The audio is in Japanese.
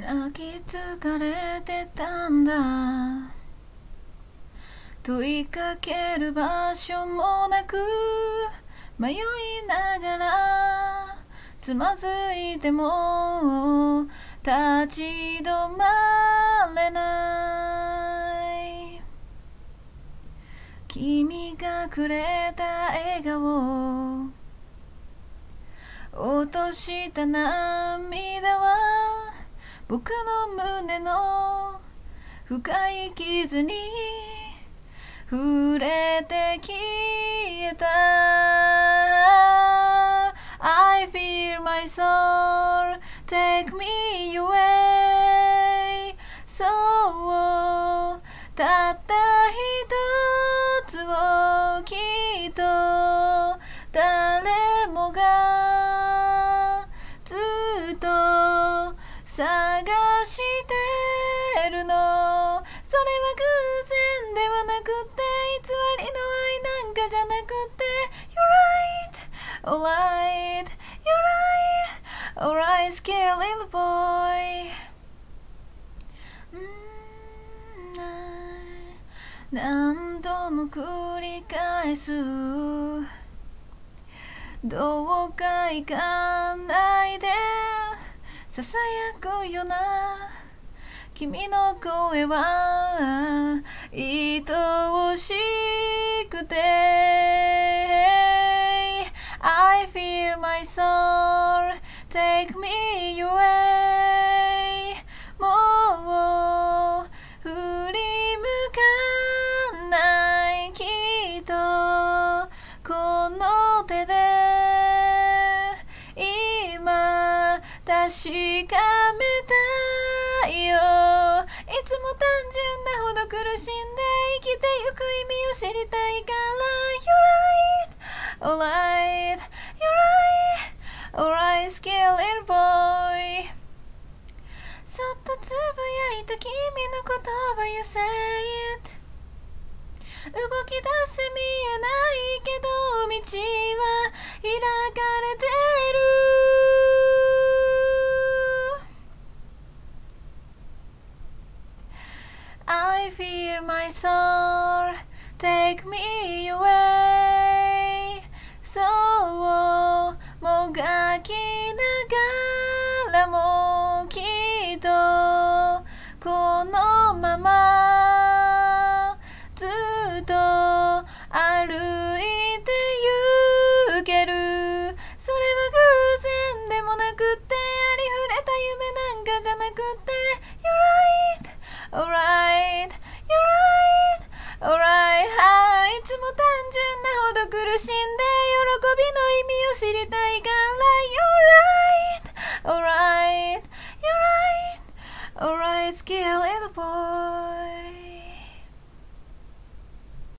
泣き疲れてたんだ。問いかける場所もなく迷いながらつまずいても立ち止まれない。君がくれた笑顔。落とした涙僕の胸の深い傷に触れて消えた I feel my soul take me away そうたったしてるのそれは偶然ではなくて偽りの愛なんかじゃなくて You're right, alright, you're right, alright, scared little boy ん何度も繰り返すどうか行かないささやくよな君の声は愛おしくて I feel my soul take me away 確かめたいよいつも単純なほど苦しんで生きてゆく意味を知りたいから You're right, alright, you're right, alright, scared little boy そっとつぶやいた君の言葉 You say it 動き出せ見えないけど I feel my soul. Take me away. そうもがきながらもきっとこのままずっと歩いて行けるそれは偶然でもなくってありふれた夢なんかじゃなくての意味を知りたいから You're right, alright, you're right, alright, scared little boy